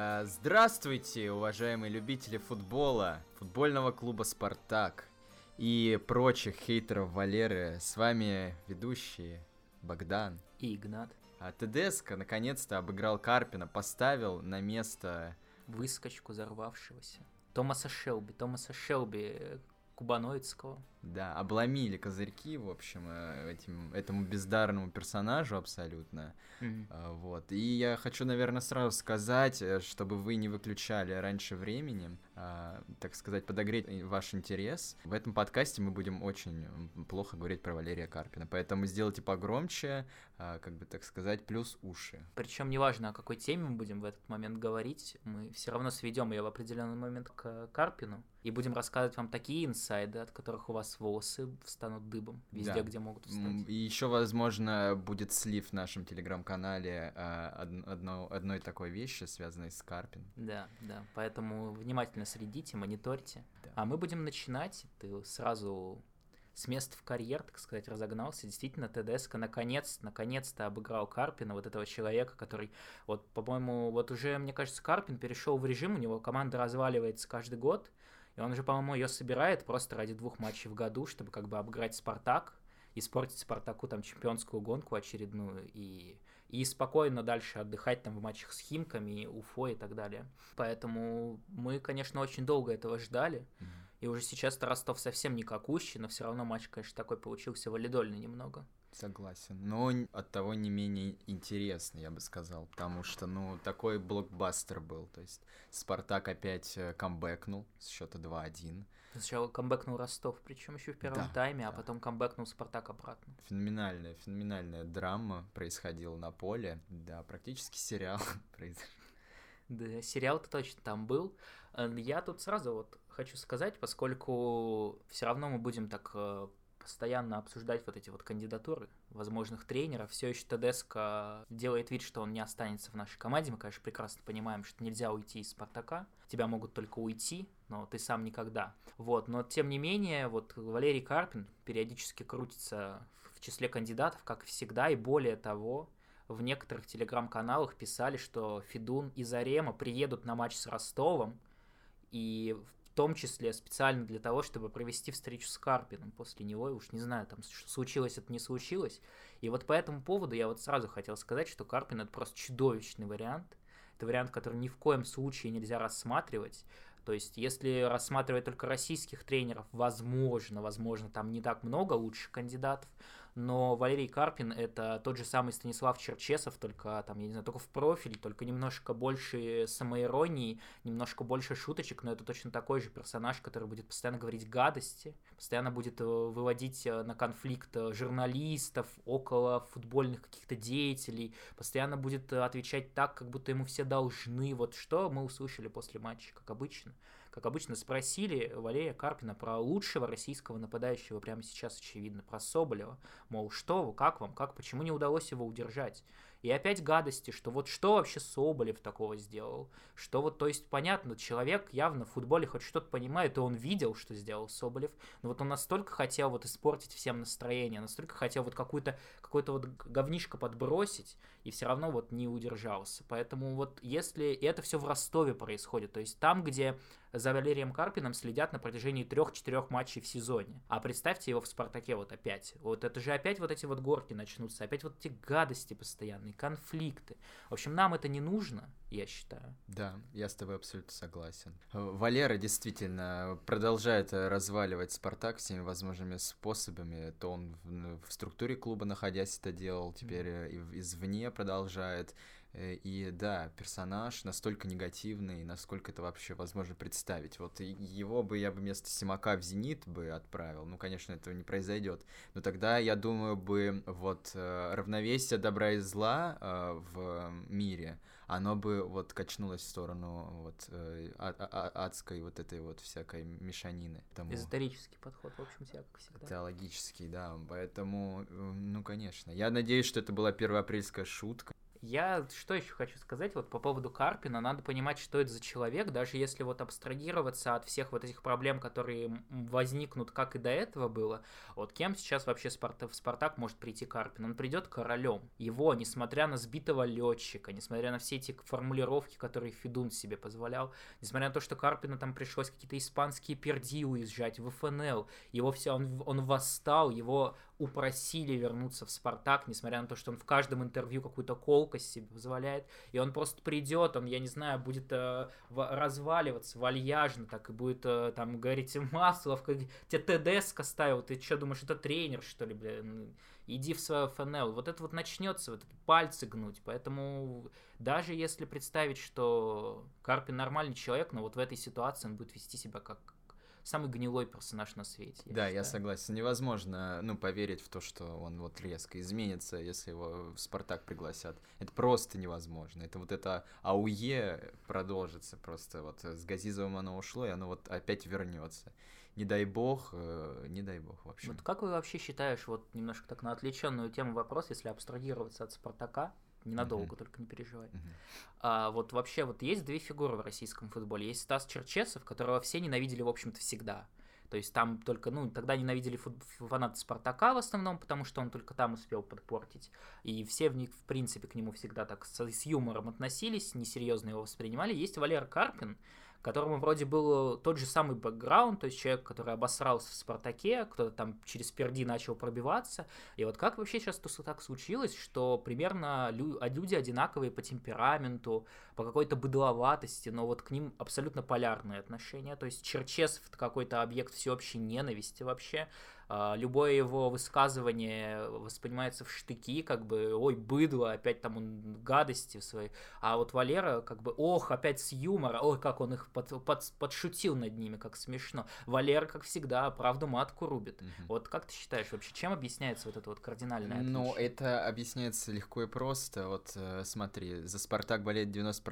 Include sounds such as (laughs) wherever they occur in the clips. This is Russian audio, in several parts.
А, Здравствуйте, уважаемые любители футбола, футбольного клуба «Спартак» и прочих хейтеров Валеры. С вами ведущие Богдан. И Игнат. А ТДСК наконец-то обыграл Карпина, поставил на место... Выскочку взорвавшегося. Томаса Шелби. Томаса Шелби э, кубаноидского. Да, обломили козырьки, в общем, э, этим, этому бездарному персонажу абсолютно. А, Вот. И я хочу, наверное, сразу сказать, э, чтобы вы не выключали раньше времени, так сказать, подогреть ваш интерес. В этом подкасте мы будем очень плохо говорить про Валерия Карпина, поэтому сделайте погромче, как бы так сказать, плюс уши. Причем неважно, о какой теме мы будем в этот момент говорить, мы все равно сведем ее в определенный момент к Карпину и будем рассказывать вам такие инсайды, от которых у вас волосы встанут дыбом везде, Да. где могут встать. И еще, возможно, будет слив в нашем телеграм-канале а, од- одно- одной такой вещи, связанной с Карпин. Да, да. Поэтому внимательно следите, мониторьте. Да. А мы будем начинать. Ты сразу с места в карьер, так сказать, разогнался. Действительно, ТДСК наконец, наконец-то обыграл Карпина, вот этого человека, который, вот, по-моему, вот уже, мне кажется, Карпин перешел в режим, у него команда разваливается каждый год, и он уже, по-моему, ее собирает просто ради двух матчей в году, чтобы как бы обыграть Спартак, испортить Спартаку там чемпионскую гонку очередную и, и спокойно дальше отдыхать там в матчах с Химками, Уфо и так далее. Поэтому мы, конечно, очень долго этого ждали. Мгм. И уже сейчас-то Ростов совсем не какущий, но все равно матч, конечно, такой получился валидольный немного. Согласен. Но от того не менее интересный, я бы сказал. Потому что, ну, такой блокбастер был. То есть Спартак опять э, камбэкнул с счета 2-1. Сначала камбэкнул Ростов, причем еще в первом Да, тайме, а да. потом камбэкнул Спартак обратно. Феноменальная, феноменальная драма происходила на поле. Да, практически сериал (laughs) произошел. Да, сериал-то точно там был. Э, Я тут сразу вот хочу сказать, поскольку все равно мы будем так э, постоянно обсуждать вот эти вот кандидатуры возможных тренеров. Все еще Тедеско делает вид, что он не останется в нашей команде. Мы, конечно, прекрасно понимаем, что нельзя уйти из Спартака. Тебя могут только уйти, но ты сам никогда. Вот, но тем не менее, вот Валерий Карпин периодически крутится в числе кандидатов, как всегда, и более того, в некоторых телеграм-каналах писали, что Федун и Зарема приедут на матч с Ростовом, и том числе специально для того, чтобы провести встречу с Карпином после него, и уж не знаю, там случилось это не случилось. И вот по этому поводу я вот сразу хотел сказать, что Карпин это просто чудовищный вариант. Это вариант, который ни в коем случае нельзя рассматривать. То есть, если рассматривать только российских тренеров, возможно, возможно, там не так много лучших кандидатов, но Валерий Карпин это тот же самый Станислав Черчесов, только там, я не знаю, только в профиль, только немножко больше самоиронии, немножко больше шуточек, но это точно такой же персонаж, который будет постоянно говорить гадости, постоянно будет э, выводить э, на конфликт э, журналистов, около футбольных каких-то деятелей, постоянно будет отвечать так, как будто ему все должны. Вот что мы услышали после матча, как обычно. Как обычно, спросили Валерия Карпина про лучшего российского нападающего прямо сейчас, очевидно, про Соболева. Мол, что вы, как вам, как, почему не удалось его удержать? И опять гадости, что вот что вообще Соболев такого сделал? Что вот, то есть, понятно, человек явно в футболе хоть что-то понимает, и он видел, что сделал Соболев, но вот он настолько хотел вот испортить всем настроение, настолько хотел вот какую-то, какой-то вот говнишко подбросить, и все равно вот не удержался. Поэтому вот если и это все в Ростове происходит, то есть там, где за Валерием Карпином следят на протяжении трех-четырех матчей в сезоне. А представьте его в Спартаке вот опять. Вот это же опять вот эти вот горки начнутся, опять вот эти гадости постоянные, конфликты. В общем, нам это не нужно, я считаю. Да, я с тобой абсолютно согласен. Э, Валера действительно продолжает э, разваливать Спартак всеми возможными способами. То он в, в структуре клуба находясь это делал, теперь в- извне продолжает. Э, И да, персонаж настолько негативный, насколько это вообще возможно представить. Вот его бы я бы вместо Симака в Зенит бы отправил. Ну, конечно, этого не произойдет. Но тогда, я думаю, бы вот э, равновесие добра и зла э, в мире, оно бы вот качнулось в сторону вот э, а- а- адской вот этой вот всякой мешанины. Тому... Эзотерический подход, в общем, я как всегда. Теологический, да, поэтому, ну, конечно. Я надеюсь, что это была первоапрельская шутка. Я что еще хочу сказать вот по поводу Карпина. Надо понимать, что это за человек, даже если вот абстрагироваться от всех вот этих проблем, которые возникнут, как и до этого было. Вот кем сейчас вообще Спарта, в Спартак может прийти Карпин? Он придет королем. Его, несмотря на сбитого летчика, несмотря на все эти формулировки, которые Федун себе позволял, несмотря на то, что Карпину там пришлось какие-то испанские перди уезжать в ФНЛ, его все, он, он восстал, его упросили вернуться в Спартак, несмотря на то, что он в каждом интервью какую-то колкость себе позволяет, и он просто придет, он, я не знаю, будет э, в, разваливаться вальяжно, так и будет э, там говорить, Маслов, как, тебе ТДСК ставил, ты что думаешь, это тренер, что ли, бля, иди в свою ФНЛ, вот это вот начнется, вот пальцы гнуть, поэтому даже если представить, что Карпин нормальный человек, но вот в этой ситуации он будет вести себя как самый гнилой персонаж на свете. Я да, считаю. я согласен. Невозможно, ну, поверить в то, что он вот резко изменится, если его в Спартак пригласят. Это просто невозможно. Это вот это АУЕ продолжится просто. Вот с Газизовым оно ушло, и оно вот опять вернется. Не дай бог, э, не дай бог вообще. Вот как вы вообще считаешь, вот немножко так на отвлеченную тему вопрос, если абстрагироваться от Спартака, ненадолго, mm-hmm. только не переживай. Mm-hmm. А, вот вообще вот есть две фигуры в российском футболе. Есть Стас Черчесов, которого все ненавидели, в общем-то, всегда. То есть там только, ну, тогда ненавидели фут... фанаты Спартака в основном, потому что он только там успел подпортить. И все в них, в принципе, к нему всегда так с, с юмором относились, несерьезно его воспринимали. Есть Валер Карпин, которому вроде был тот же самый бэкграунд, то есть человек, который обосрался в «Спартаке», кто-то там через перди начал пробиваться. И вот как вообще сейчас так случилось, что примерно люди одинаковые по темпераменту, по какой-то быдловатости, но вот к ним абсолютно полярные отношения. То есть Черчесов — это какой-то объект всеобщей ненависти вообще, а, любое его высказывание воспринимается в штыки, как бы, ой, быдло, опять там он гадости свои, а вот Валера, как бы, ох, опять с юмора, ой, как он их под, под, подшутил над ними, как смешно. Валера, как всегда, правду матку рубит. Угу. Вот как ты считаешь, вообще, чем объясняется вот это вот кардинальное Ну, это объясняется легко и просто. Вот э, смотри, за Спартак болеет 90%,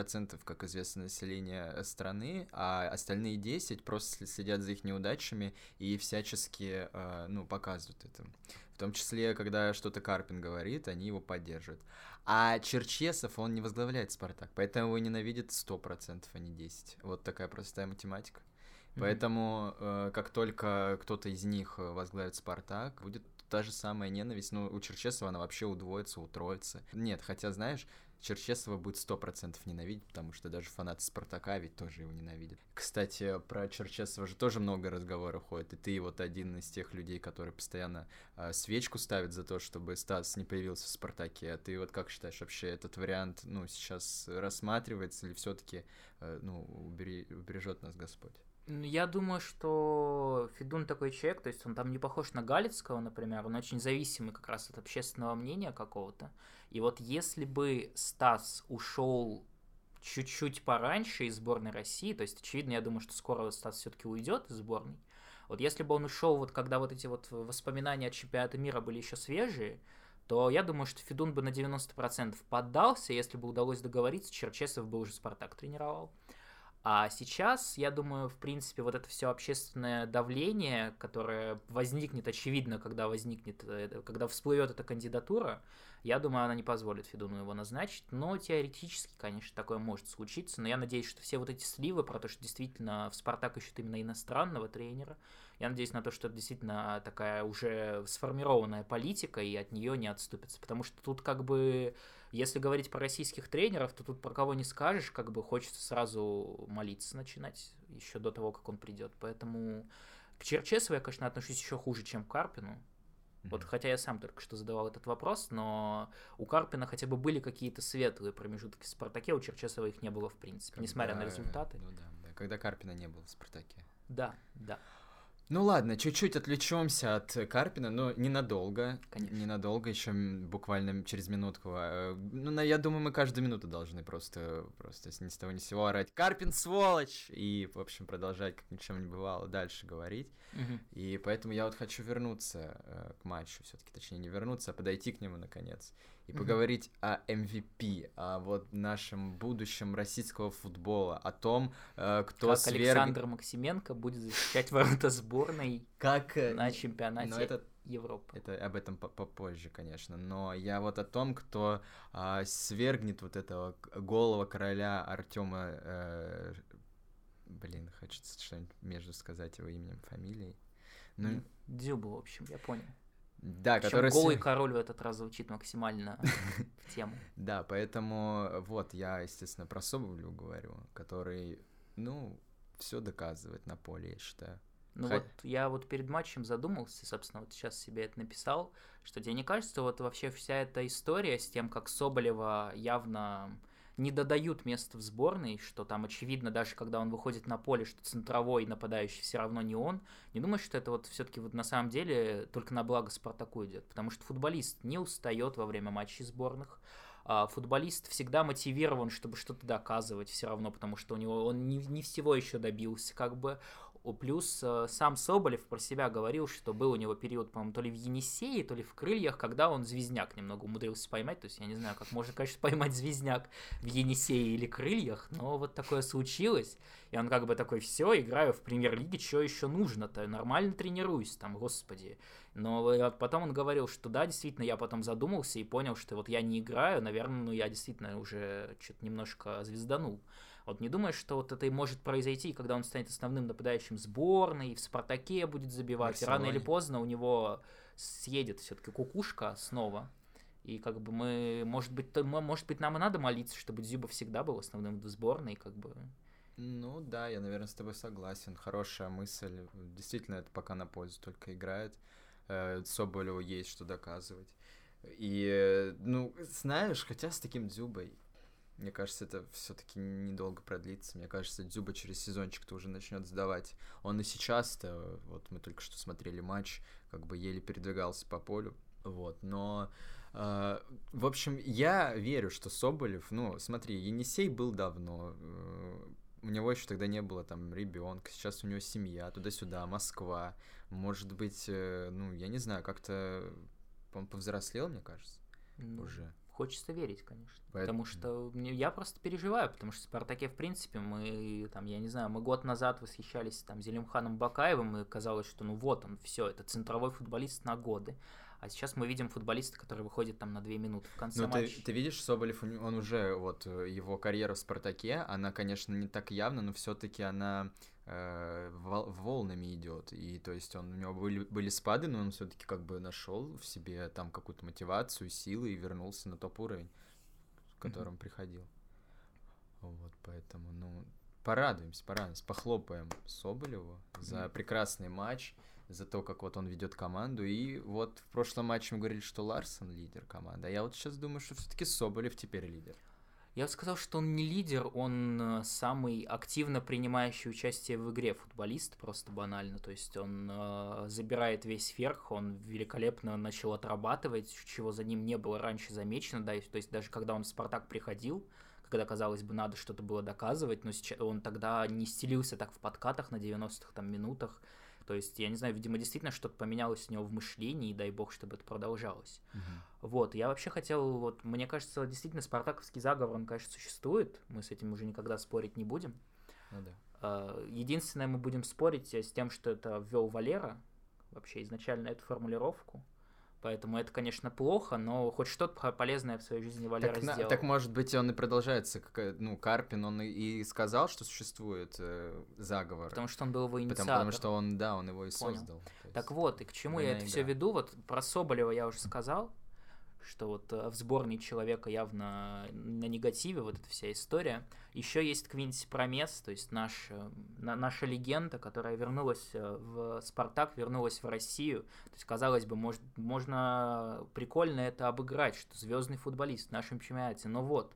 как известно, населения страны, а остальные 10 просто следят за их неудачами и всячески э, ну, показывают это. В том числе, когда что-то Карпин говорит, они его поддерживают. А Черчесов, он не возглавляет Спартак, поэтому его ненавидит 100%, а не 10%. Вот такая простая математика. Mm-hmm. Поэтому, э, как только кто-то из них возглавит Спартак, будет та же самая ненависть. Ну, у Черчесова она вообще удвоится, утроится. Нет, хотя, знаешь, Черчесова будет сто процентов ненавидеть, потому что даже фанаты Спартака ведь тоже его ненавидят. Кстати, про Черчесова же тоже много разговоров ходит, и ты вот один из тех людей, которые постоянно э, свечку ставят за то, чтобы Стас не появился в Спартаке. А ты вот как считаешь, вообще этот вариант, ну, сейчас рассматривается или все-таки, э, ну, убери, убережет нас Господь? Я думаю, что Федун такой человек, то есть он там не похож на Галицкого, например, он очень зависимый как раз от общественного мнения какого-то. И вот если бы Стас ушел чуть-чуть пораньше из сборной России, то есть, очевидно, я думаю, что скоро Стас все-таки уйдет из сборной. Вот если бы он ушел, вот когда вот эти вот воспоминания от чемпионата мира были еще свежие, то я думаю, что Федун бы на 90% поддался, если бы удалось договориться, Черчесов бы уже Спартак тренировал. А сейчас, я думаю, в принципе, вот это все общественное давление, которое возникнет, очевидно, когда возникнет, э, когда всплывет эта кандидатура, я думаю, она не позволит Федуну его назначить. Но теоретически, конечно, такое может случиться. Но я надеюсь, что все вот эти сливы про то, что действительно в Спартак ищут именно иностранного тренера, я надеюсь на то, что это действительно такая уже сформированная политика, и от нее не отступится. Потому что тут как бы если говорить про российских тренеров, то тут про кого не скажешь, как бы хочется сразу молиться начинать еще до того, как он придет. Поэтому к Черчесову я, конечно, отношусь еще хуже, чем к Карпину. Вот хотя я сам только что задавал этот вопрос, но у Карпина хотя бы были какие-то светлые промежутки в Спартаке, у Черчесова их не было в принципе, Когда... несмотря на результаты. Ну да, да, когда Карпина не было в Спартаке. Да, да. Ну ладно, чуть-чуть отвлечемся от Карпина, но ненадолго. Конечно. Ненадолго, еще буквально через минутку. А, ну, я думаю, мы каждую минуту должны просто, просто ни с того ни с сего орать «Карпин, сволочь!» И, в общем, продолжать, как ничем не бывало, дальше говорить. Угу. И поэтому я вот хочу вернуться э, к матчу, все-таки, точнее, не вернуться, а подойти к нему, наконец и mm-hmm. поговорить о MVP, о вот нашем будущем российского футбола, о том, э, кто как сверг... Александр Максименко будет защищать ворота сборной как э, на чемпионате но это Европы. Это об этом попозже, конечно. Но я вот о том, кто а, свергнет вот этого голого короля Артема. Э, блин, хочется что-нибудь между сказать его именем, фамилией. Ну, Дзюба, в общем, я понял. Да, Причем который... голый король в этот раз звучит максимально (laughs) в тему. Да, поэтому вот я, естественно, про Соболю говорю, который, ну, все доказывает на поле, я считаю. Ну Хай... вот я вот перед матчем задумался, собственно, вот сейчас себе это написал, что тебе не кажется, вот вообще вся эта история с тем, как Соболева явно не додают место в сборной, что там очевидно, даже когда он выходит на поле, что центровой нападающий все равно не он. Не думаю, что это вот все-таки вот на самом деле только на благо Спартаку идет, потому что футболист не устает во время матчей сборных, а футболист всегда мотивирован, чтобы что-то доказывать все равно, потому что у него он не, не всего еще добился, как бы Плюс э, сам Соболев про себя говорил, что был у него период, по-моему, то ли в Енисее, то ли в Крыльях, когда он звездняк немного умудрился поймать. То есть я не знаю, как можно, конечно, (laughs) поймать звездняк в Енисее или Крыльях, но вот такое случилось. И он как бы такой, все, играю в премьер-лиге, что еще нужно-то? Нормально тренируюсь там, господи. Но потом он говорил, что да, действительно, я потом задумался и понял, что вот я не играю, наверное, ну я действительно уже что-то немножко звезданул. Вот не думаешь, что вот это и может произойти, когда он станет основным нападающим сборной, и в «Спартаке» будет забивать, и рано или поздно у него съедет все-таки кукушка снова. И как бы мы, может быть, то, может быть, нам и надо молиться, чтобы Дзюба всегда был основным в сборной, как бы. Ну да, я, наверное, с тобой согласен. Хорошая мысль. Действительно, это пока на пользу только играет. Э, Соболеву есть что доказывать. И, ну, знаешь, хотя с таким Дзюбой мне кажется, это все-таки недолго продлится. Мне кажется, Дзюба через сезончик-то уже начнет сдавать. Он и сейчас-то, вот мы только что смотрели матч, как бы еле передвигался по полю. Вот, но э, в общем, я верю, что Соболев, ну, смотри, Енисей был давно, э, у него еще тогда не было там ребенка, сейчас у него семья, туда-сюда, Москва. Может быть, э, ну, я не знаю, как-то он повзрослел, мне кажется, ну, уже. Хочется верить, конечно. Поэтому... Потому что я просто переживаю, потому что в «Спартаке», в принципе, мы, там, я не знаю, мы год назад восхищались там Зелимханом Бакаевым, и казалось, что ну вот он, все, это центровой футболист на годы. А сейчас мы видим футболиста, который выходит там на две минуты в конце ну, матча. Ты, ты видишь, Соболев, он уже, вот, его карьера в «Спартаке», она, конечно, не так явна, но все таки она э, волнами идет. И то есть он, у него были, были спады, но он все-таки как бы нашел в себе там какую-то мотивацию, силы и вернулся на топ уровень, к которому mm-hmm. приходил. Вот, поэтому, ну, порадуемся, порадуемся, похлопаем Соболеву за mm-hmm. прекрасный матч, за то, как вот он ведет команду. И вот в прошлом матче мы говорили, что Ларсон лидер команды, а я вот сейчас думаю, что все-таки Соболев теперь лидер. Я бы сказал, что он не лидер, он э, самый активно принимающий участие в игре футболист, просто банально. То есть он э, забирает весь верх, он великолепно начал отрабатывать, чего за ним не было раньше замечено. Да, то есть даже когда он в «Спартак» приходил, когда, казалось бы, надо что-то было доказывать, но сейчас он тогда не стелился так в подкатах на 90-х там минутах. То есть, я не знаю, видимо, действительно что-то поменялось у него в мышлении, и дай бог, чтобы это продолжалось. Угу. Вот, я вообще хотел, вот, мне кажется, действительно, спартаковский заговор, он, конечно, существует, мы с этим уже никогда спорить не будем. Ну да. А, единственное, мы будем спорить с тем, что это ввел Валера, вообще изначально эту формулировку. Поэтому это, конечно, плохо, но хоть что-то полезное в своей жизни Валера так, сделал. так, может быть, он и продолжается. Как, э, ну, Карпин, он и, и сказал, что существует э, заговор. Потому что он был его инициатором. Потому, потому что он, да, он его и Понял. создал. Так вот, и к чему я это все веду? Вот про Соболева я уже сказал что вот э, в сборной человека явно на негативе вот эта вся история. Еще есть Квинси Промес, то есть наш, э, на, наша легенда, которая вернулась э, в Спартак, вернулась в Россию. То есть, казалось бы, может, можно прикольно это обыграть, что звездный футболист в нашем чемпионате. Но вот,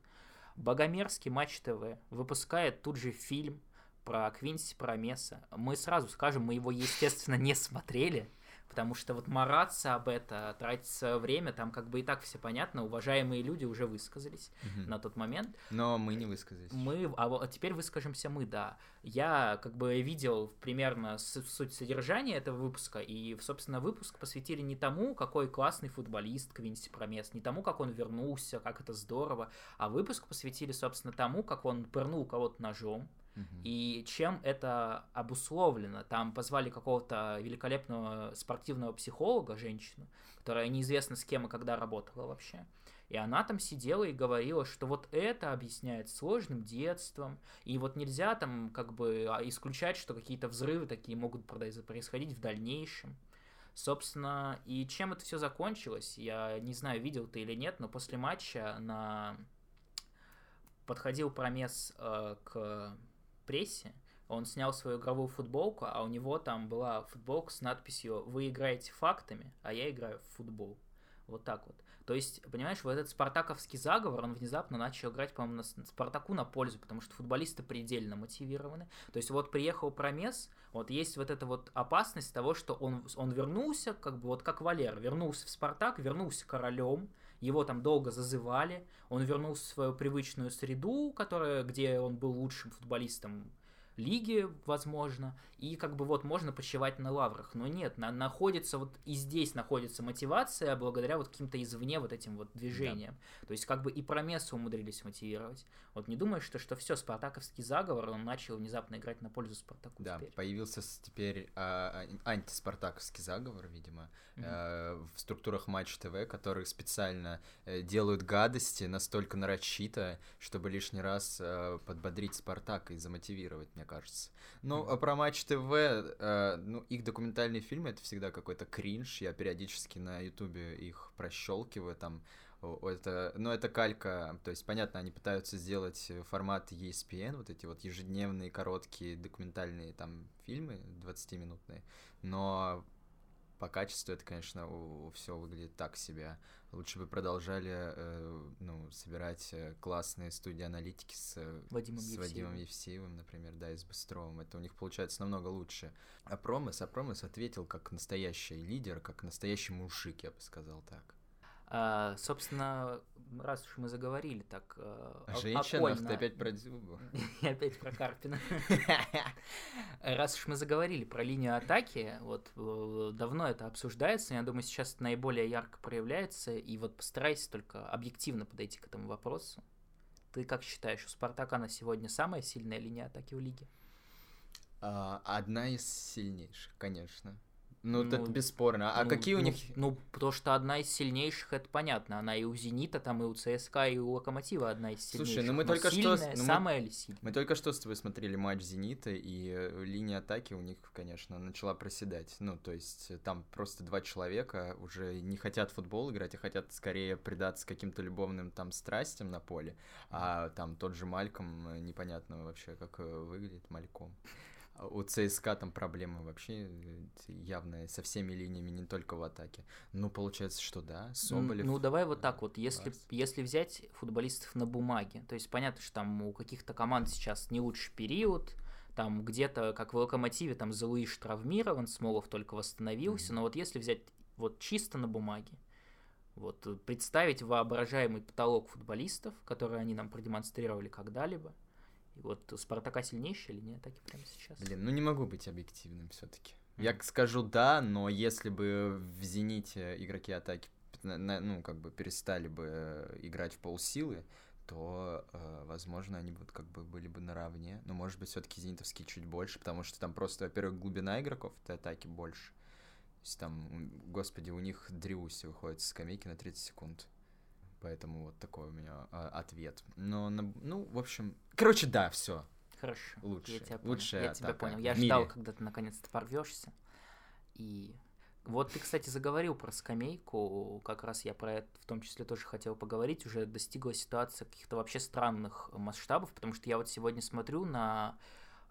Богомерзкий Матч ТВ выпускает тут же фильм про Квинси Промеса. Мы сразу скажем, мы его, естественно, не смотрели, Потому что вот мараться об это, тратить время, там как бы и так все понятно, уважаемые люди уже высказались угу. на тот момент. Но мы не высказались. Мы, а, вот, теперь выскажемся мы, да. Я как бы видел примерно суть содержания этого выпуска, и, собственно, выпуск посвятили не тому, какой классный футболист Квинси Промес, не тому, как он вернулся, как это здорово, а выпуск посвятили, собственно, тому, как он пырнул кого-то ножом, И чем это обусловлено? Там позвали какого-то великолепного спортивного психолога, женщину, которая неизвестно с кем и когда работала вообще. И она там сидела и говорила, что вот это объясняет сложным детством, и вот нельзя там как бы а, исключать, что какие-то взрывы такие могут происходить в дальнейшем. Собственно, и чем это все закончилось, я не знаю, видел ты или нет, но после матча на подходил Промес э, к прессе, он снял свою игровую футболку, а у него там была футболка с надписью «Вы играете фактами, а я играю в футбол». Вот так вот. То есть, понимаешь, вот этот спартаковский заговор, он внезапно начал играть, по-моему, на Спартаку на пользу, потому что футболисты предельно мотивированы. То есть вот приехал Промес, вот есть вот эта вот опасность того, что он, он вернулся, как бы вот как Валер, вернулся в Спартак, вернулся королем, его там долго зазывали, он вернулся в свою привычную среду, которая, где он был лучшим футболистом лиги, возможно, и как бы вот можно почивать на лаврах. Но нет, на, находится вот и здесь находится мотивация благодаря вот каким-то извне вот этим вот движениям. Да. То есть как бы и Промеса умудрились мотивировать. Вот не думаешь, что, что все, спартаковский заговор, он начал внезапно играть на пользу Спартаку Да, теперь. появился теперь а, а, антиспартаковский заговор, видимо, mm-hmm. а, в структурах Матч ТВ, которые специально а, делают гадости настолько нарочито, чтобы лишний раз а, подбодрить Спартак и замотивировать, мне кажется. Ну, mm-hmm. про Матч ТВ, а, ну, их документальные фильмы это всегда какой-то кринж. Я периодически на Ютубе их прощелкиваю, там это, ну, это калька, то есть, понятно, они пытаются сделать формат ESPN, вот эти вот ежедневные короткие документальные там фильмы 20-минутные, но по качеству это, конечно, все выглядит так себе. Лучше бы продолжали э, ну, собирать э, классные студии аналитики с Вадимом, с Евсеевым. Вадимом Евсеевым, например, да, и с Быстровым. Это у них получается намного лучше. А Промес, а Промес ответил как настоящий лидер, как настоящий мужик, я бы сказал так. А, собственно, раз уж мы заговорили так э, О женщинах, ты опять про Дзюбу. (laughs) опять про Карпина. (laughs) раз уж мы заговорили про линию атаки, вот э, давно это обсуждается, я думаю, сейчас это наиболее ярко проявляется, и вот постарайся только объективно подойти к этому вопросу. Ты как считаешь, у Спартака на сегодня самая сильная линия атаки в лиге? А, одна из сильнейших, конечно. Ну, ну это бесспорно. А ну, какие у ну, них... Ну, потому что одна из сильнейших, это понятно. Она и у «Зенита», там и у ЦСКА, и у «Локомотива» одна из сильнейших. Слушай, ну мы Но только сильная, что... Ну, самая мы... ли сильная? Мы только что с тобой смотрели матч «Зенита», и э, линия атаки у них, конечно, начала проседать. Ну, то есть э, там просто два человека уже не хотят футбол играть, а хотят скорее предаться каким-то любовным там страстям на поле. А там тот же Мальком, э, непонятно вообще, как выглядит Мальком. У ЦСКА там проблемы вообще э, явные со всеми линиями, не только в атаке. Ну, получается, что да, Соболев... Ну, давай вот так вот, если, если взять футболистов на бумаге, то есть понятно, что там у каких-то команд сейчас не лучший период, там где-то, как в Локомотиве, там Залуиш травмирован, Смолов только восстановился, mm-hmm. но вот если взять вот чисто на бумаге, вот представить воображаемый потолок футболистов, которые они нам продемонстрировали когда-либо, и вот у Спартака сильнейшая линия атаки прямо сейчас. Блин, ну не могу быть объективным все-таки. Я скажу да, но если бы в Зените игроки атаки ну, как бы перестали бы э, играть в полсилы, то, э, возможно, они будут как бы были бы наравне. Но, может быть, все-таки зенитовские чуть больше, потому что там просто, во-первых, глубина игроков в атаке больше. То есть там, господи, у них Дриуси выходит с скамейки на 30 секунд. Поэтому вот такой у меня а, ответ. Но, ну, в общем, короче, да, все. Хорошо. Лучше. Я тебя понял. Лучшая я тебя понял. Я ждал, когда ты наконец-то порвешься. И вот ты, кстати, заговорил про скамейку, как раз я про это в том числе тоже хотел поговорить, уже достигла ситуация каких-то вообще странных масштабов, потому что я вот сегодня смотрю на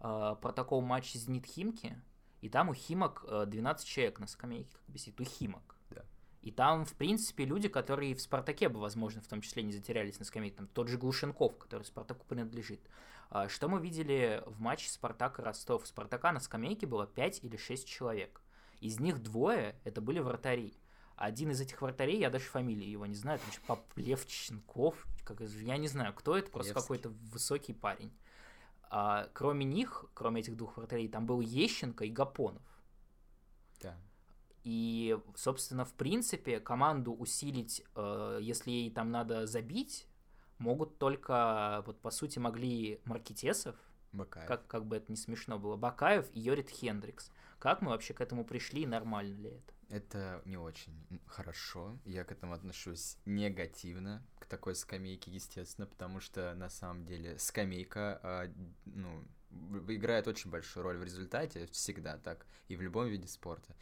э, протокол матча Зенит Химки, и там у Химок 12 человек на скамейке, как бы сидит, у Химок. И там, в принципе, люди, которые в «Спартаке» бы, возможно, в том числе не затерялись на скамейке. Там тот же Глушенков, который «Спартаку» принадлежит. А, что мы видели в матче «Спартак» и «Ростов»? «Спартака» на скамейке было 5 или 6 человек. Из них двое — это были вратари. Один из этих вратарей, я даже фамилии его не знаю, там Поплевченков, как, я не знаю, кто это, просто какой-то высокий парень. А, кроме них, кроме этих двух вратарей, там был Ещенко и Гапонов. Да. И, собственно, в принципе, команду усилить, э, если ей там надо забить, могут только, вот по сути, могли Маркетесов Бакаев. Как, как бы это не смешно было. Бакаев и Йорит Хендрикс. Как мы вообще к этому пришли нормально ли это? Это не очень хорошо. Я к этому отношусь негативно, к такой скамейке, естественно, потому что на самом деле скамейка, а, ну, играет очень большую роль в результате, всегда так, и в любом виде спорта.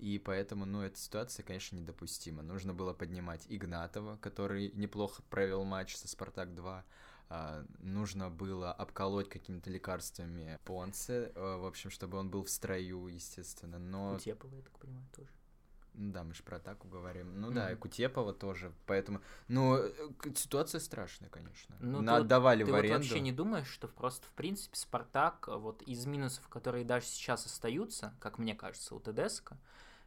И поэтому, ну, эта ситуация, конечно, недопустима. Нужно было поднимать Игнатова, который неплохо провел матч со «Спартак-2», Uh, нужно было обколоть какими-то лекарствами Понце, uh, в общем, чтобы он был в строю, естественно, но... Кутепова, я так понимаю, тоже. Ну да, мы же про атаку говорим. Ну mm-hmm. да, и Кутепова тоже, поэтому... Ну, ситуация страшная, конечно. Ну, ты отдавали вот, в ты аренду. Ты вот вообще не думаешь, что просто, в принципе, Спартак, вот из минусов, которые даже сейчас остаются, как мне кажется, у ТДСК,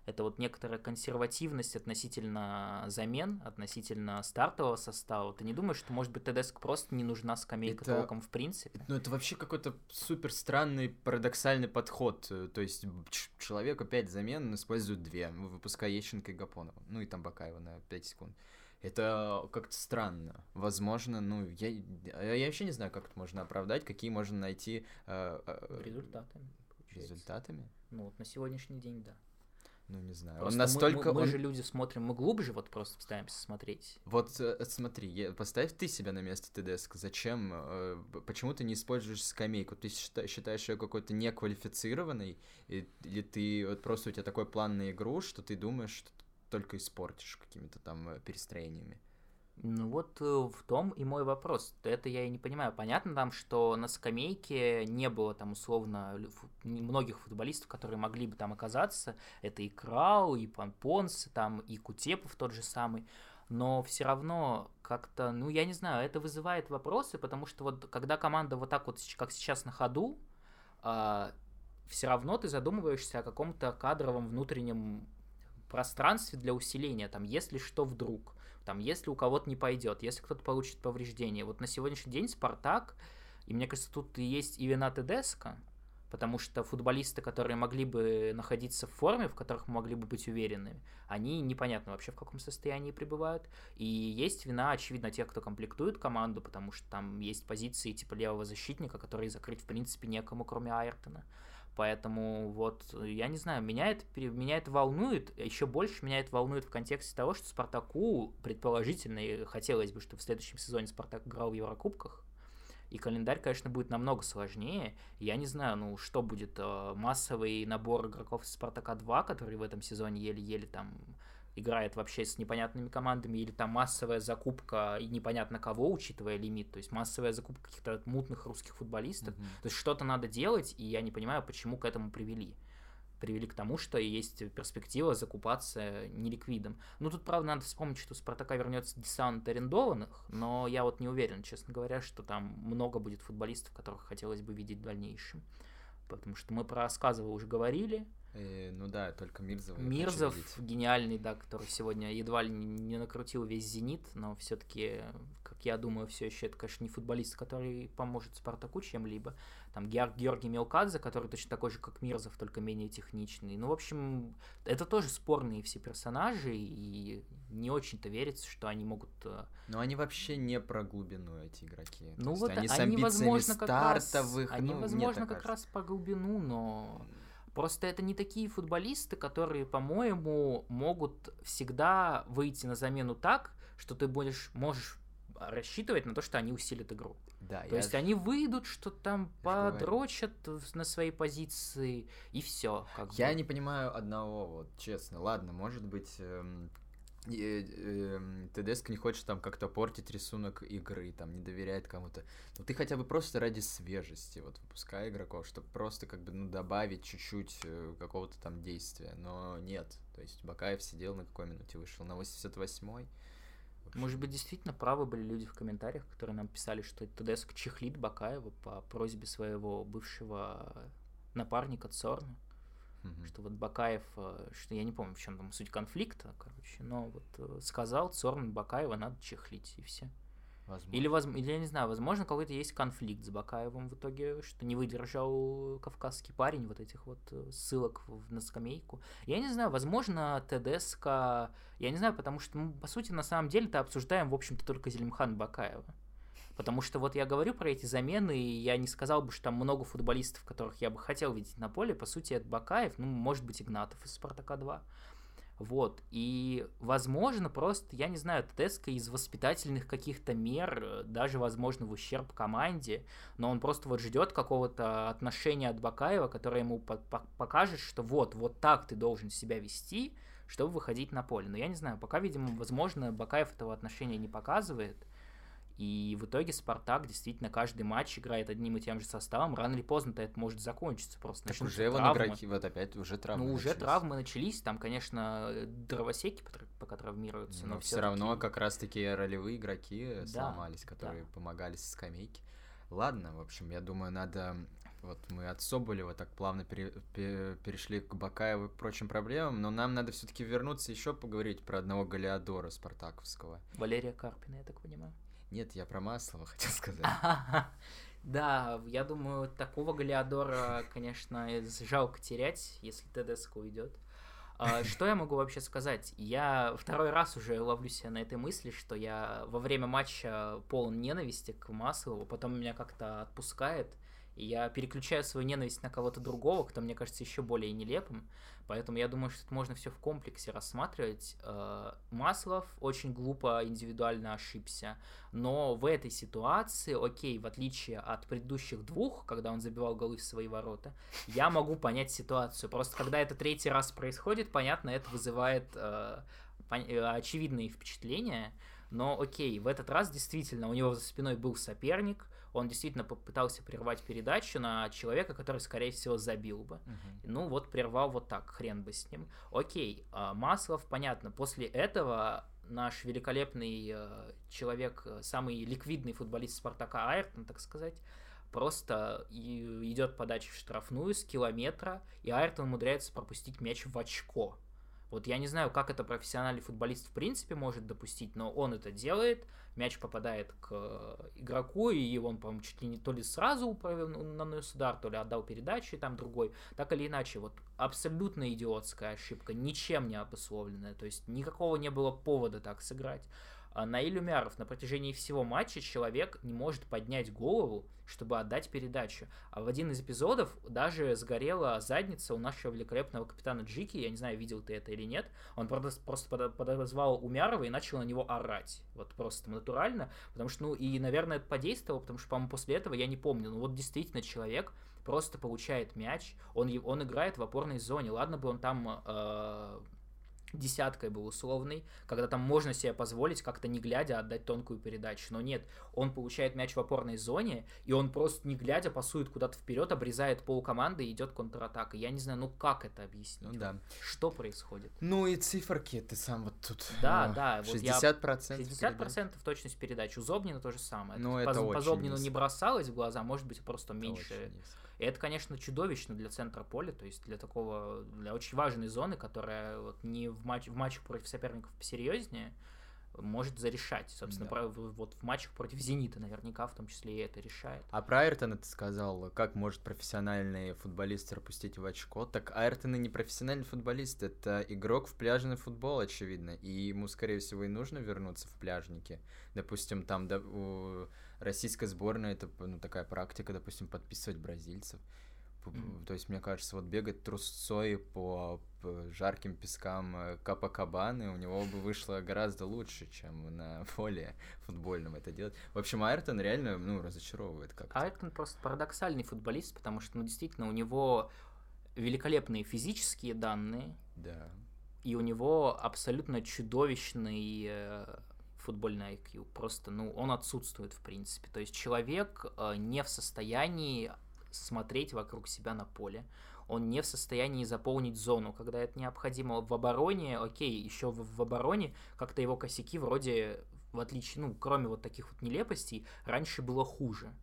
это вот некоторая консервативность относительно замен, относительно стартового состава. Ты не думаешь, что, может быть, ТДСК просто не нужна скамейка это... толком в принципе? Ну, это вообще какой-то супер странный, парадоксальный подход. То есть человек пять замен использует две, выпуская Ещенко и Гапонова. Ну и там Бакаева на 5 секунд. Это как-то странно. Возможно, ну, я, я вообще не знаю, как это можно оправдать, какие можно найти... Э, э, результатами. Получается. Результатами? Ну, вот на сегодняшний день, да ну не знаю. Просто он настолько. Мы, мы, мы он... же люди смотрим, мы глубже вот просто пытаемся смотреть. Вот э, смотри, я, поставь ты себя на место ТДСК. Зачем? Э, почему ты не используешь скамейку? Ты считаешь ее какой-то неквалифицированной, или ты вот просто у тебя такой план на игру, что ты думаешь, что ты только испортишь какими-то там э, перестроениями? Ну вот э, в том и мой вопрос. Это я и не понимаю. Понятно там, что на скамейке не было там условно многих футболистов, которые могли бы там оказаться. Это и Крау, и Панпонс, там и Кутепов тот же самый. Но все равно как-то, ну я не знаю, это вызывает вопросы, потому что вот когда команда вот так вот, как сейчас на ходу, э, все равно ты задумываешься о каком-то кадровом внутреннем пространстве для усиления, там, если что вдруг там, если у кого-то не пойдет, если кто-то получит повреждение. Вот на сегодняшний день Спартак, и мне кажется, тут есть и вина Тедеско, потому что футболисты, которые могли бы находиться в форме, в которых могли бы быть уверены, они непонятно вообще в каком состоянии пребывают. И есть вина, очевидно, тех, кто комплектует команду, потому что там есть позиции типа левого защитника, которые закрыть в принципе некому, кроме Айртона. Поэтому вот, я не знаю, меня это, меня это волнует, еще больше меня это волнует в контексте того, что Спартаку предположительно и хотелось бы, чтобы в следующем сезоне Спартак играл в Еврокубках, и календарь, конечно, будет намного сложнее. Я не знаю, ну, что будет, э, массовый набор игроков из Спартака 2, который в этом сезоне еле-еле там играет вообще с непонятными командами, или там массовая закупка и непонятно кого, учитывая лимит, то есть массовая закупка каких-то мутных русских футболистов. Mm-hmm. То есть что-то надо делать, и я не понимаю, почему к этому привели. Привели к тому, что есть перспектива закупаться неликвидом. Ну, тут, правда, надо вспомнить, что у Спартака вернется десант арендованных, но я вот не уверен, честно говоря, что там много будет футболистов, которых хотелось бы видеть в дальнейшем. Потому что мы про Рассказова уже говорили, и, э, ну да, только Мирзов. Мирзов гениальный, да, который сегодня едва ли не накрутил весь Зенит, но все-таки, как я думаю, все еще это, конечно, не футболист, который поможет Спартаку чем-либо. Там Георг, Георгий Мелкадзе, который точно такой же, как Мирзов, только менее техничный. Ну, в общем, это тоже спорные все персонажи, и не очень-то верится, что они могут... Э, но они вообще не про глубину, эти игроки. Ну, вот они, они возможно, как раз, они, ну, возможно, как раз по глубину, но Просто это не такие футболисты, которые, по-моему, могут всегда выйти на замену так, что ты будешь, можешь рассчитывать на то, что они усилят игру. Да, то есть ж... они выйдут, что там подрочат на своей позиции и все. я бы. не понимаю одного, вот честно. Ладно, может быть, эм, ТДСК не хочет там как-то портить рисунок игры, там не доверяет кому-то. Но ты хотя бы просто ради свежести, вот выпускай игроков, чтобы просто как бы ну, добавить чуть-чуть э, какого-то там действия. Но нет. То есть Бакаев сидел на какой минуте вышел? На 88-й? Может быть, действительно правы были люди в комментариях, которые нам писали, что ТДСК чехлит Бакаева по просьбе своего бывшего напарника Цорна. Mm-hmm. Что вот Бакаев, э, что я не помню, в чем там суть конфликта, короче, но вот э, сказал Цорн Бакаева надо чехлить, и все. Возможно. Или, воз... Или, я не знаю, возможно, какой-то есть конфликт с Бакаевым в итоге, что не выдержал кавказский парень вот этих вот э, ссылок в, на скамейку. Я не знаю, возможно, ТДСК... Я не знаю, потому что, ну, по сути, на самом деле-то обсуждаем, в общем-то, только Зелимхан Бакаева. Потому что вот я говорю про эти замены, и я не сказал бы, что там много футболистов, которых я бы хотел видеть на поле. По сути, это Бакаев, ну, может быть, Игнатов из «Спартака-2». Вот, и, возможно, просто, я не знаю, Тедеско из воспитательных каких-то мер, даже, возможно, в ущерб команде, но он просто вот ждет какого-то отношения от Бакаева, которое ему по по покажет, что вот, вот так ты должен себя вести, чтобы выходить на поле. Но я не знаю, пока, видимо, возможно, Бакаев этого отношения не показывает, и в итоге Спартак действительно каждый матч играет одним и тем же составом. Рано или поздно-то это может закончиться. Просто так уже его игроки, вот опять уже травмы Ну, уже начались. травмы начались. Там, конечно, дровосеки пока травмируются. Но, но все равно как раз-таки ролевые игроки да, сломались, которые да. помогали со скамейки. Ладно, в общем, я думаю, надо... Вот мы от Соболева так плавно пере, пере, перешли к Бакаеву и прочим проблемам, но нам надо все-таки вернуться еще поговорить про одного Галиадора Спартаковского. Валерия Карпина, я так понимаю. Нет, я про Маслова (laughs) хотел сказать. Да, я думаю, такого Галиадора, конечно, жалко терять, если ТДСК уйдет. А, (laughs) что я могу вообще сказать? Я второй раз уже ловлю себя на этой мысли, что я во время матча полон ненависти к Маслову, потом меня как-то отпускает, я переключаю свою ненависть на кого-то другого, кто мне кажется еще более нелепым. Поэтому я думаю, что это можно все в комплексе рассматривать. Э, Маслов очень глупо индивидуально ошибся, но в этой ситуации, окей, в отличие от предыдущих двух, когда он забивал голы в свои ворота, я могу понять ситуацию. Просто когда это третий раз происходит, понятно, это вызывает э, э очевидные впечатления. Но окей, в этот раз действительно у него за спиной был соперник, он действительно попытался прервать передачу на человека, который, скорее всего, забил бы. Uh-huh. Ну вот прервал вот так, хрен бы с ним. Окей, а, Маслов, понятно, после этого наш великолепный э, человек, э, самый ликвидный футболист Спартака Айртон, так сказать, просто идет подача в штрафную с километра, и Айртон умудряется пропустить мяч в очко. Вот я не знаю, как это профессиональный футболист в принципе может допустить, но он это делает, мяч попадает к игроку, и он, по-моему, чуть ли не то ли сразу управил, нанес удар, то ли отдал передачу, и там другой. Так или иначе, вот абсолютно идиотская ошибка, ничем не обусловленная, то есть никакого не было повода так сыграть. А Наиль Умяров на протяжении всего матча человек не может поднять голову, чтобы отдать передачу. А в один из эпизодов даже сгорела задница у нашего великолепного капитана Джики. Я не знаю, видел ты это или нет. Он просто подозвал Умярова и начал на него орать. Вот просто натурально. Потому что, ну, и, наверное, это подействовало, потому что, по-моему, после этого я не помню. Ну, вот действительно человек просто получает мяч, он, он играет в опорной зоне. Ладно бы он там э, десяткой был условный, когда там можно себе позволить как-то не глядя отдать тонкую передачу. Но нет, он получает мяч в опорной зоне, и он просто не глядя пасует куда-то вперед, обрезает пол команды и идет контратака. Я не знаю, ну как это объяснить? Ну да. Что происходит? Ну и циферки ты сам вот тут. Да, э, да. 60%. процентов 60% процентов точность передач. У Зобнина то же самое. Ну, это по, по Зобнину низко. не бросалось в глаза, может быть, просто это меньше и это, конечно, чудовищно для центра поля, то есть для такого, для очень важной зоны, которая вот не в, матч, в матчах против соперников посерьезнее, может зарешать. Собственно, да. про, вот в матчах против Зенита наверняка в том числе и это решает. А про Айртона ты сказал, как может профессиональный футболист пропустить в очко? Так Айртон и не профессиональный футболист, это игрок в пляжный футбол, очевидно. И ему, скорее всего, и нужно вернуться в пляжники. Допустим, там да, у российской сборной это ну, такая практика, допустим, подписывать бразильцев. Mm-hmm. То есть, мне кажется, вот бегать трусцой по, по жарким пескам э, Капакабаны у него бы вышло гораздо лучше, чем на поле футбольном это делать. В общем, Айртон реально, ну, разочаровывает как-то. Айртон просто парадоксальный футболист, потому что, ну, действительно, у него великолепные физические данные. Да. И у него абсолютно чудовищный э, футбольный IQ. Просто, ну, он отсутствует, в принципе. То есть человек э, не в состоянии смотреть вокруг себя на поле. Он не в состоянии заполнить зону, когда это необходимо. В обороне, окей, еще в, в обороне как-то его косяки вроде, в отличие, ну, кроме вот таких вот нелепостей, раньше было хуже.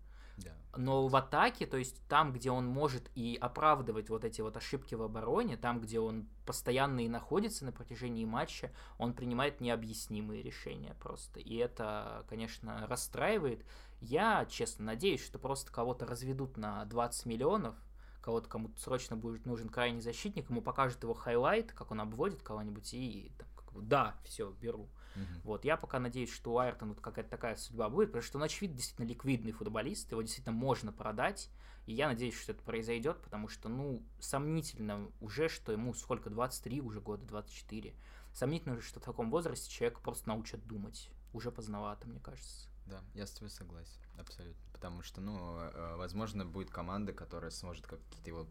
Но в атаке, то есть там, где он может и оправдывать вот эти вот ошибки в обороне, там, где он постоянно и находится на протяжении матча, он принимает необъяснимые решения просто. И это, конечно, расстраивает. Я, честно, надеюсь, что просто кого-то разведут на 20 миллионов, кого-то кому-то срочно будет нужен крайний защитник, ему покажут его highlight, как он обводит кого-нибудь, и там, как бы, да, все, беру. Мгм. Вот, я пока надеюсь, что у Айртона вот какая-то такая судьба будет, потому что он, очевидно, действительно ликвидный футболист, его действительно можно продать, и я надеюсь, что это произойдет, потому что, ну, сомнительно уже, что ему сколько, 23 уже года, 24. Сомнительно уже, что в таком возрасте человек просто научат думать. Уже поздновато, мне кажется. Да, я с тобой согласен, абсолютно. Потому что, ну, э, возможно, будет команда, которая сможет как- какие-то его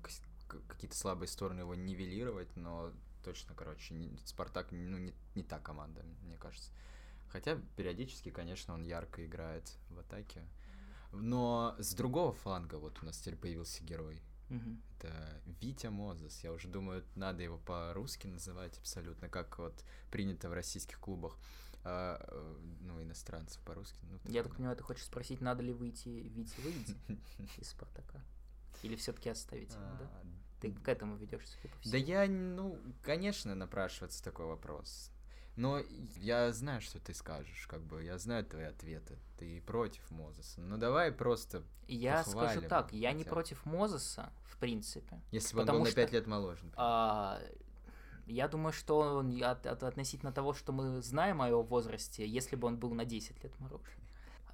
какие-то слабые стороны его нивелировать, но точно, короче, Спартак ну, не, не та команда, мне кажется. Хотя периодически, конечно, он ярко играет в атаке. Но с другого фланга вот у нас теперь появился герой. Мгм. Это Витя Мозес. Я уже думаю, надо его по-русски называть абсолютно, как вот принято в российских клубах. А, э, ну, иностранцев по-русски. Ну, Я так- так понимаю, ты хочешь спросить, надо ли выйти, Вите выйти (laughs) из Спартака? Или все-таки оставить его, да? Ты к этому ведешь, судя по Да я, ну, конечно, напрашивается такой вопрос. Но я знаю, что ты скажешь, как бы, я знаю твои ответы. Ты против Мозеса. Ну давай просто, Я скажу так, я не против Мозеса, в принципе. если бы он был на что, 5 лет моложе. например. А, я думаю, что он от- от- относительно того, что мы знаем о его возрасте, если бы он был на 10 лет моложе.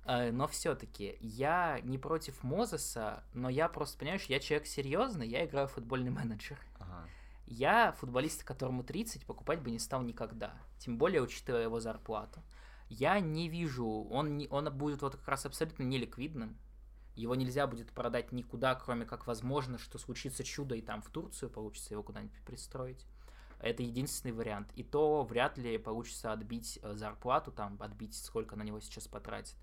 А, Но все-таки я не против Мозеса, но я просто, понимаешь, я человек серьезный, я играю в футбольный (laughs) менеджер. Ага. Я футболиста, которому 30, покупать бы не стал никогда. Тем более, учитывая его зарплату. Я не вижу, он, не, он будет вот как раз абсолютно неликвидным. Его нельзя будет продать никуда, кроме как возможно, что случится чудо, и там в Турцию получится его куда-нибудь пристроить. Это единственный вариант. И то вряд ли получится отбить э, зарплату, там, отбить, сколько на него сейчас потратит.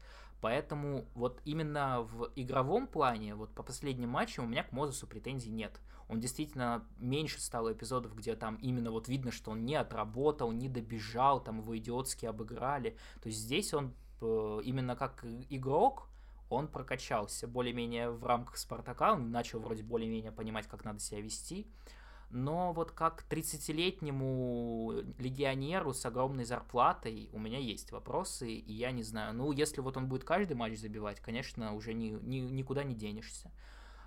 Поэтому вот именно в игровом плане, вот по последним матчам у меня к Мозесу претензий нет. Он действительно меньше стало эпизодов, где там именно вот видно, что он не отработал, не добежал, там его идиотски обыграли. То есть здесь он э, именно как игрок, он прокачался более-менее в рамках Спартака, он начал вроде более-менее понимать, как надо себя вести. Но вот как 30-летнему легионеру с огромной зарплатой у меня есть вопросы, и я не знаю. Ну, если вот он будет каждый матч забивать, конечно, уже ни, ни- никуда не денешься.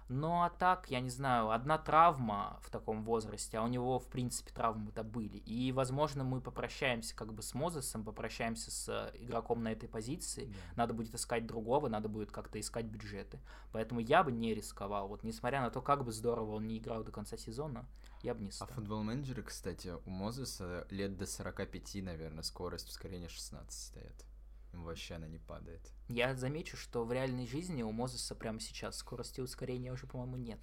Ну, а так, я не знаю, одна травма в таком возрасте, а у него, в принципе, травмы-то были. И, возможно, мы попрощаемся как бы с Мозесом, попрощаемся с э, игроком на этой позиции. Надо будет искать другого, надо будет как-то искать бюджеты. Поэтому я бы не рисковал. Вот несмотря на то, как бы здорово он не играл до конца сезона, я бы не А стал. в футбол менеджере, кстати, у Мозеса лет до 45, наверное, скорость ускорения 16 стоит. Ему вообще она не падает. Я замечу, что в реальной жизни у Мозеса прямо сейчас скорости ускорения уже, по-моему, нет.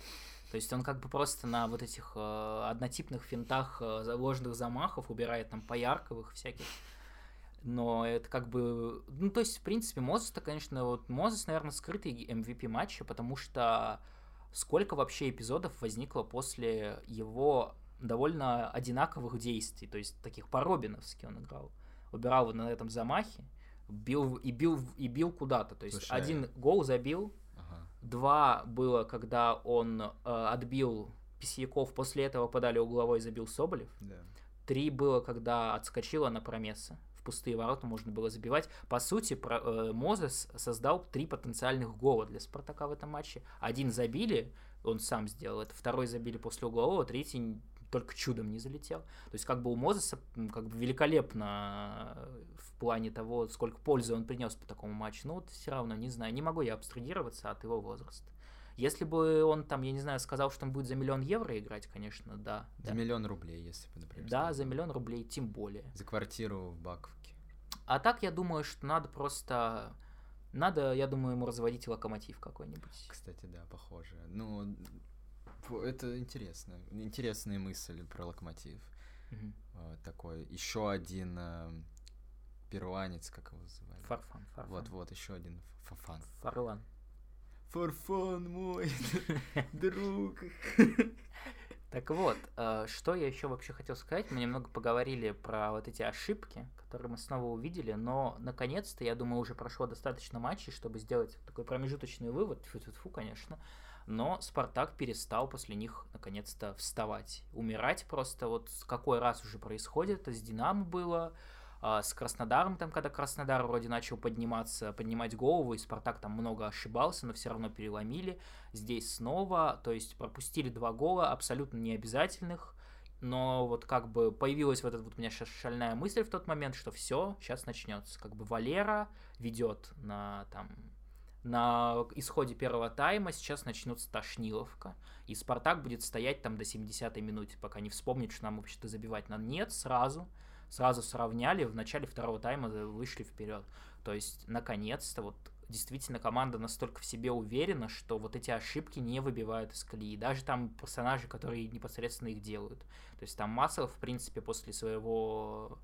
То есть он как бы просто на вот этих э, однотипных финтах э, ложных замахов убирает там поярковых всяких. Но это как бы... Ну, то есть, в принципе, Мозес-то, конечно, вот Мозес, наверное, скрытый MVP матча, потому что сколько вообще эпизодов возникло после его довольно одинаковых действий, то есть таких по-робиновски он играл. Убирал на этом замахе, бил и бил и бил куда-то. То есть Слушай, а один гол забил, Ага. два было, когда он э, отбил Письяков, после этого подали угловой, забил Соболев. Да. Три было, когда отскочила на промеса. Пустые ворота можно было забивать. По сути, про- э, Мозес создал три потенциальных гола для Спартака в этом матче. Один забили, он сам сделал это. Второй забили после углового, третий только чудом не залетел. То есть как бы у Мозеса как бы великолепно э, в плане того, сколько пользы он принес по такому матчу. Но вот все равно, не знаю, не могу я абстрагироваться от его возраста. Если бы он там, я не знаю, сказал, что он будет за миллион евро играть, конечно, да. За да. миллион рублей, если бы, например. Да, сказал. за миллион рублей, тем более. За квартиру в Баковке. А так, я думаю, что надо просто... Надо, я думаю, ему разводить локомотив какой-нибудь. Кстати, да, похоже. Ну, это интересно. Интересная мысль про локомотив. А, Такой еще один э, перуанец, как его называют. Фарфан, Фарфан. Вот, вот, еще один фафан. Фарлан. Фарфан мой, (laughs) друг. Так вот, э, что я еще вообще хотел сказать? Мы немного поговорили про вот эти ошибки, которые мы снова увидели, но наконец-то, я думаю, уже прошло достаточно матчей, чтобы сделать такой промежуточный вывод, фу конечно, но Спартак перестал после них наконец-то вставать, умирать просто, вот какой раз уже происходит, это с Динамо было, а, с Краснодаром, там, когда Краснодар вроде начал подниматься, поднимать голову, и Спартак там много ошибался, но все равно переломили. Здесь снова, то есть пропустили два гола, абсолютно необязательных, но вот как бы появилась вот эта вот у меня сейчас шальная мысль в тот момент, что все, сейчас начнется. Как бы Валера ведет на там на исходе первого тайма сейчас начнется тошниловка, и Спартак будет стоять там до 70-й минуты, пока не вспомнит, что нам вообще-то забивать надо. Нет, сразу, сразу сравняли, в начале второго тайма вышли вперед. То есть, наконец-то, вот действительно команда настолько в себе уверена, что вот эти ошибки не выбивают из колеи. Даже там персонажи, которые непосредственно их делают. То есть там Маслов, в принципе, после своего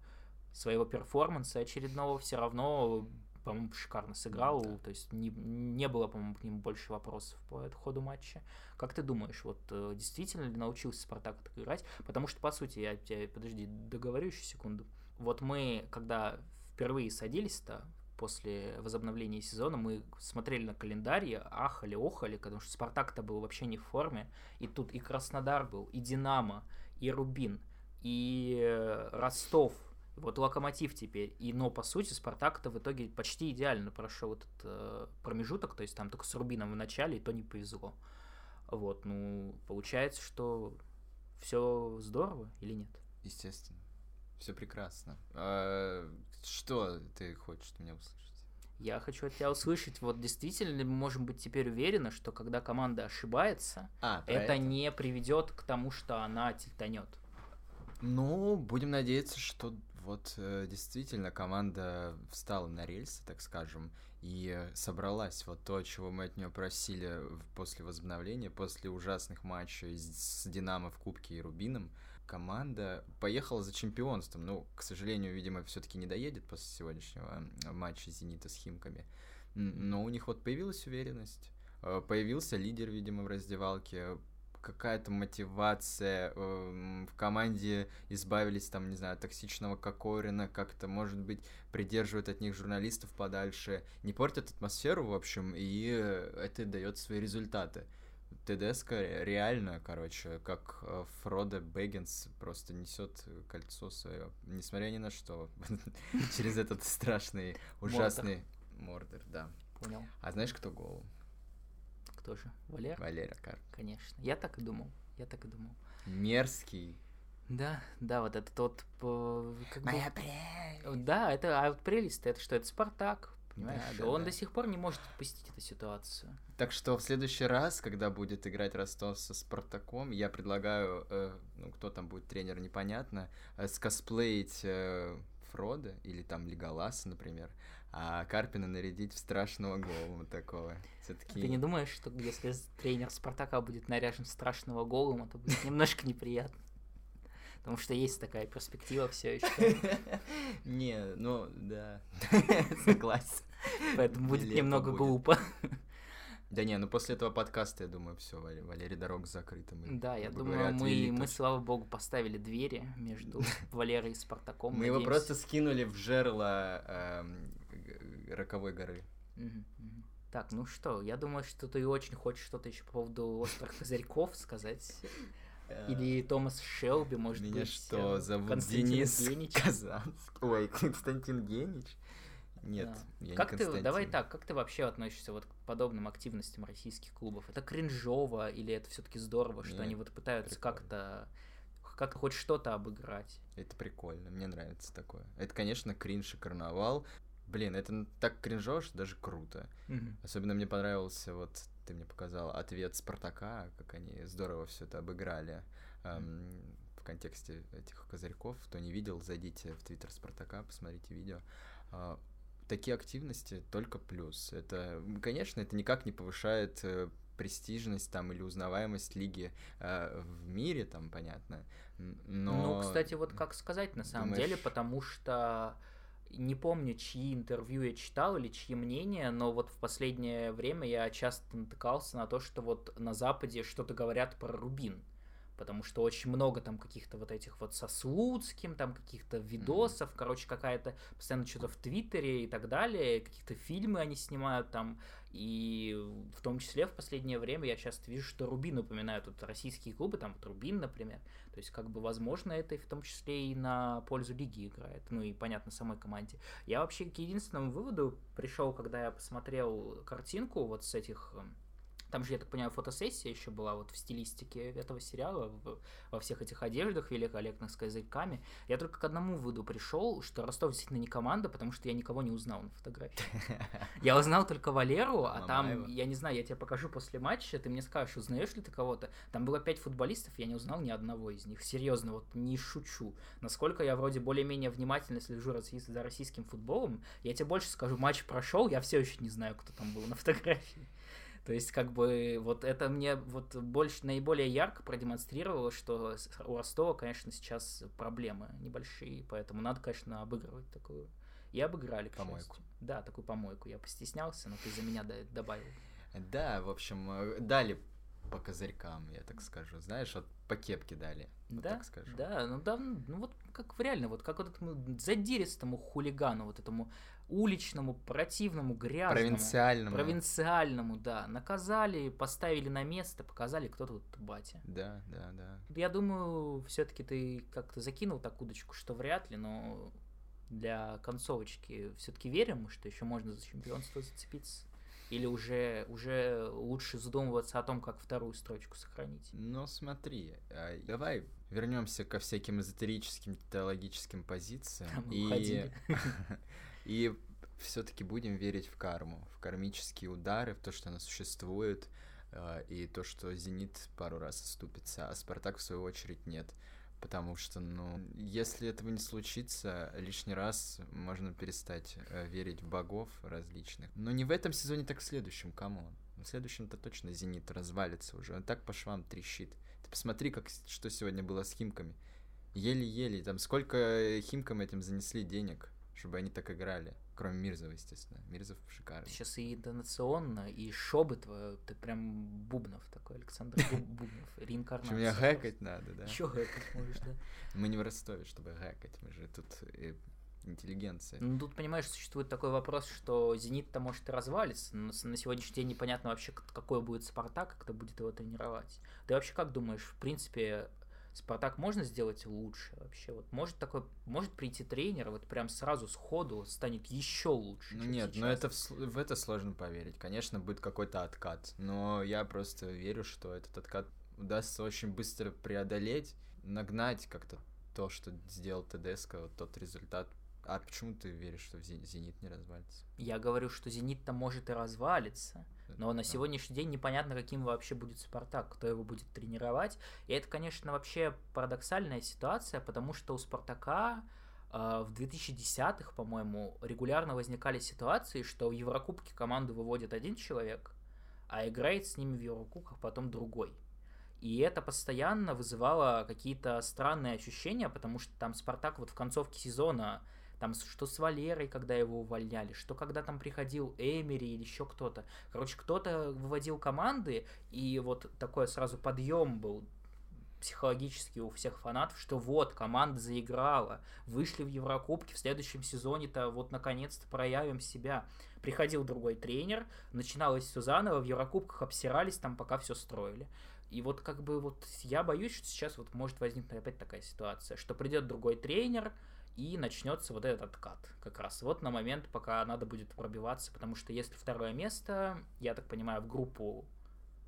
своего перформанса очередного все равно по-моему, шикарно сыграл, да. то есть не, не было, по-моему, к нему больше вопросов по ходу матча. Как ты думаешь, вот э, действительно ли научился Спартак так играть? Потому что, по сути, я тебе, подожди, договорю еще секунду. Вот мы, когда впервые садились-то, после возобновления сезона мы смотрели на календарь, ахали, охали, потому что Спартак-то был вообще не в форме. И тут и Краснодар был, и Динамо, и Рубин, и э, Ростов, вот Локомотив теперь. И, но, по сути, Спартак-то в итоге почти идеально прошел этот э, промежуток, то есть там только с Рубином в начале, и то не повезло. Вот, ну, получается, что все здорово или нет? Естественно. Все прекрасно. А, что ты хочешь от меня услышать? Я хочу от тебя услышать, вот действительно ли мы можем быть теперь уверены, что когда команда ошибается, а, это, это не приведет к тому, что она тильтанет? Ну, будем надеяться, что вот э, действительно команда встала на рельсы, так скажем, и собралась. Вот то, чего мы от нее просили после возобновления, после ужасных матчей с Динамо в Кубке и Рубином, команда поехала за чемпионством. Ну, к сожалению, видимо, все-таки не доедет после сегодняшнего матча Зенита с Химками. Но у них вот появилась уверенность. Э, появился лидер, видимо, в раздевалке какая-то мотивация э, в команде избавились там, не знаю, токсичного Кокорина, как-то, может быть, придерживают от них журналистов подальше, не портят атмосферу, в общем, и это дает свои результаты. ТДСК реально, короче, как э, Фродо Бэггинс просто несет кольцо свое, несмотря ни на что, (laughs) через этот страшный, ужасный Мордор, да. Понял. А знаешь, кто гол? Кто же? Валер? Валера Карп. Конечно. Я так и думал. Я так и думал. Мерзкий. Да, да, вот этот вот... Как Моя бы... прелесть. Да, это, а вот прелесть это что? Это Спартак, понимаешь? Да, да, Он да. до сих пор не может отпустить эту ситуацию. Так что в следующий раз, когда будет играть Ростов со Спартаком, я предлагаю, э, ну, кто там будет тренер, непонятно, э, скосплеить э, Фрода или там Леголаса, например, а Карпина нарядить в страшного голума такого. Все-таки... Ты не думаешь, что если тренер Спартака будет наряжен в страшного голума, то будет немножко неприятно? Потому что есть такая перспектива все еще. (laughs) Не, ну да, (laughs) согласен. Поэтому будет немного глупо. (laughs) Да не, ну после этого подкаста, я думаю, все, Валерий дорог закрыта. да, я думаю, мы, мы, слава богу, поставили двери между Валерой и Спартаком. Мы его просто скинули в жерло эм, роковой горы. Так, ну что, я думаю, что ты очень хочешь что-то еще по поводу острых козырьков сказать. Э, Или Томас Шелби, может Меня быть. что, э, зовут Константин Денис Генич? Казанский? Ой, (laughs) Константин Генич? Нет, да. я как не ты, Давай так, как ты вообще относишься вот к подобным активностям российских клубов? Это кринжово или это все-таки здорово, что Нет, они вот пытаются как-то как-то хоть что-то обыграть? Это прикольно, мне нравится такое. Это, конечно, кринж и карнавал, Блин, это так кринжово, что даже круто. Mm-hmm. Особенно мне понравился, вот ты мне показал ответ Спартака, как они здорово все это обыграли. Mm-hmm. Эм, в контексте этих козырьков. Кто не видел, зайдите в твиттер Спартака, посмотрите видео. Э, такие активности только плюс. Это, конечно, это никак не повышает э, престижность там или узнаваемость лиги э, в мире, там, понятно. Но... Ну, кстати, вот как сказать на самом Думаешь... деле, потому что не помню, чьи интервью я читал или чьи мнения, но вот в последнее время я часто натыкался на то, что вот на Западе что-то говорят про Рубин. Потому что очень много там каких-то вот этих вот со Слуцким, там каких-то видосов, mm-hmm. короче, какая-то постоянно что-то в Твиттере и так далее, каких-то фильмы они снимают там, и в том числе в последнее время я часто вижу, что Рубин упоминают, вот российские клубы, там вот Рубин, например, то есть, как бы, возможно, это и в том числе и на пользу лиги играет, ну и, понятно, самой команде. Я вообще к единственному выводу пришел, когда я посмотрел картинку вот с этих эм, Там же, я так понимаю, фотосессия еще была вот в стилистике этого сериала, в, во всех этих одеждах великолепных с козырьками. Я только к одному выводу пришел, что Ростов действительно не команда, потому что я никого не узнал на фотографии. (laughs) Я узнал только Валеру, а там, я не знаю, я тебе покажу после матча, ты мне скажешь, узнаешь ли ты кого-то. Там было пять футболистов, я не узнал ни одного из них. Серьезно, вот не шучу. Насколько я вроде более-менее внимательно слежу за российским футболом, я тебе больше скажу, матч прошел, я все еще не знаю, кто там был на фотографии. То есть, как бы, вот это мне вот больше, наиболее ярко продемонстрировало, что у Ростова, конечно, сейчас проблемы небольшие, поэтому надо, конечно, обыгрывать такую. И обыграли, к Помойку. счастью. Да, такую помойку. Я постеснялся, но ты за меня добавил. Да, в общем, э, дали по козырькам, я так скажу. Знаешь, вот по кепке дали. Вот да, так скажу. да, ну да, ну вот как реально, вот как вот этому задиристому хулигану, вот этому уличному, противному, грязному. Провинциальному. Провинциальному, да. Наказали, поставили на место, показали, кто тут батя. Да, да, да. Я думаю, все-таки ты как-то закинул так удочку, что вряд ли, но для концовочки все-таки верим, что еще можно за чемпионство зацепиться. Или уже, уже лучше задумываться о том, как вторую строчку сохранить? Ну, смотри, а, давай вернемся ко всяким эзотерическим, теологическим позициям. Там и, (laughs) и все-таки будем верить в карму, в кармические удары, в то, что она существует, а, и то, что Зенит пару раз оступится, а Спартак, в свою очередь, нет. Потому что, ну, если этого не случится, лишний раз можно перестать э, верить в богов различных. Но не в этом сезоне, так в следующем, come on. В следующем-то точно Зенит развалится уже. Он так по швам трещит. Ты посмотри, как, что сегодня было с Химками. Еле-еле, там сколько Химкам этим занесли денег, чтобы они так играли. Кроме Мирзова, естественно. Мирзов шикарный. Сейчас и интонационно, и шобы твое, ты прям Бубнов такой, Александр Буб- (laughs) Бубнов, реинкарнация. Меня гэкать надо, да? Еще гэкать можешь, да? Мы не в Ростове, чтобы гэкать, мы же тут э, интеллигенция. Ну, тут, понимаешь, существует такой вопрос, что «Зенит»-то может и развалится, но на сегодняшний день непонятно вообще, какой будет «Спартак», кто будет его тренировать. Ты вообще как думаешь, в принципе, «Спартак» можно сделать лучше вообще? Вот может такой, может прийти тренер, вот прям сразу сходу станет еще лучше, Ну нет, но сейчас? это в, в это сложно поверить. Конечно, будет какой-то откат, но я просто верю, что этот откат удастся очень быстро преодолеть, нагнать как-то то, что сделал ТДСК, вот тот результат. А почему ты веришь, что Зенит не развалится? Я говорю, что «Зенит»-то может и развалится, но на сегодняшний день непонятно, каким вообще будет Спартак, кто его будет тренировать. И это, конечно, вообще парадоксальная ситуация, потому что у Спартака э, в 2010-х, по-моему, регулярно возникали ситуации, что в Еврокубке команду выводит один человек, а играет с ними в Еврокубках потом другой. И это постоянно вызывало какие-то странные ощущения, потому что там Спартак вот в концовке сезона там что с Валерой, когда его увольняли, что когда там приходил Эмери или еще кто-то. Короче, кто-то выводил команды, и вот такой сразу подъем был психологически у всех фанатов, что вот, команда заиграла, вышли в Еврокубки, в следующем сезоне-то вот наконец-то проявим себя. Приходил другой тренер, начиналось все заново, в Еврокубках обсирались там, пока все строили. И вот как бы вот я боюсь, что сейчас вот может возникнуть опять такая ситуация, что придет другой тренер, и начнется вот этот откат. Как раз вот на момент, пока надо будет пробиваться, потому что если второе место, я так понимаю, в группу,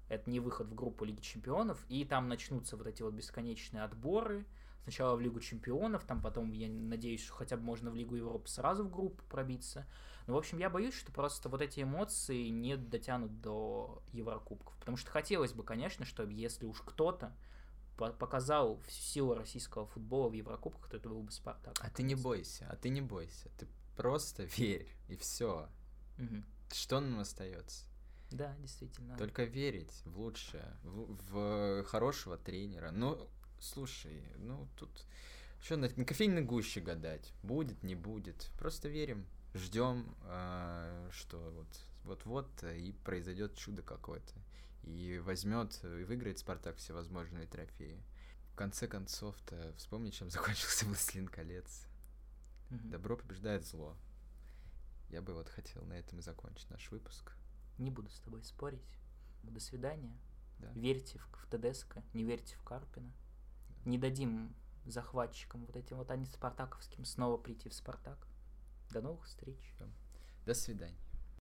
это не выход в группу Лиги Чемпионов, и там начнутся вот эти вот бесконечные отборы, сначала в Лигу Чемпионов, там потом, я надеюсь, что хотя бы можно в Лигу Европы сразу в группу пробиться. Ну, в общем, я боюсь, что просто вот эти эмоции не дотянут до Еврокубков. Потому что хотелось бы, конечно, чтобы если уж кто-то показал всю силу российского футбола в Еврокубках, то это был бы Спартак. А ты не бойся, а ты не бойся. Ты просто (laughs) верь, и все. Мгм. Что нам остается? Да, действительно. Только верить в лучшее, в, в хорошего тренера. Ну, слушай, ну тут что на, на кофейной гуще гадать, будет, не будет. Просто верим, ждем, что вот вот-вот и произойдет чудо какое-то. И возьмет и выиграет Спартак всевозможные трофеи. В конце концов-то вспомни, чем (laughs) закончился Властелин колец. Мгм. Добро побеждает зло. Я бы вот хотел на этом и закончить наш выпуск. Не буду с тобой спорить. До свидания. Да. Верьте в, в ТДСК, не верьте в Карпина. Не дадим захватчикам вот этим вот антиспартаковским снова прийти в Спартак. До новых встреч. До свидания.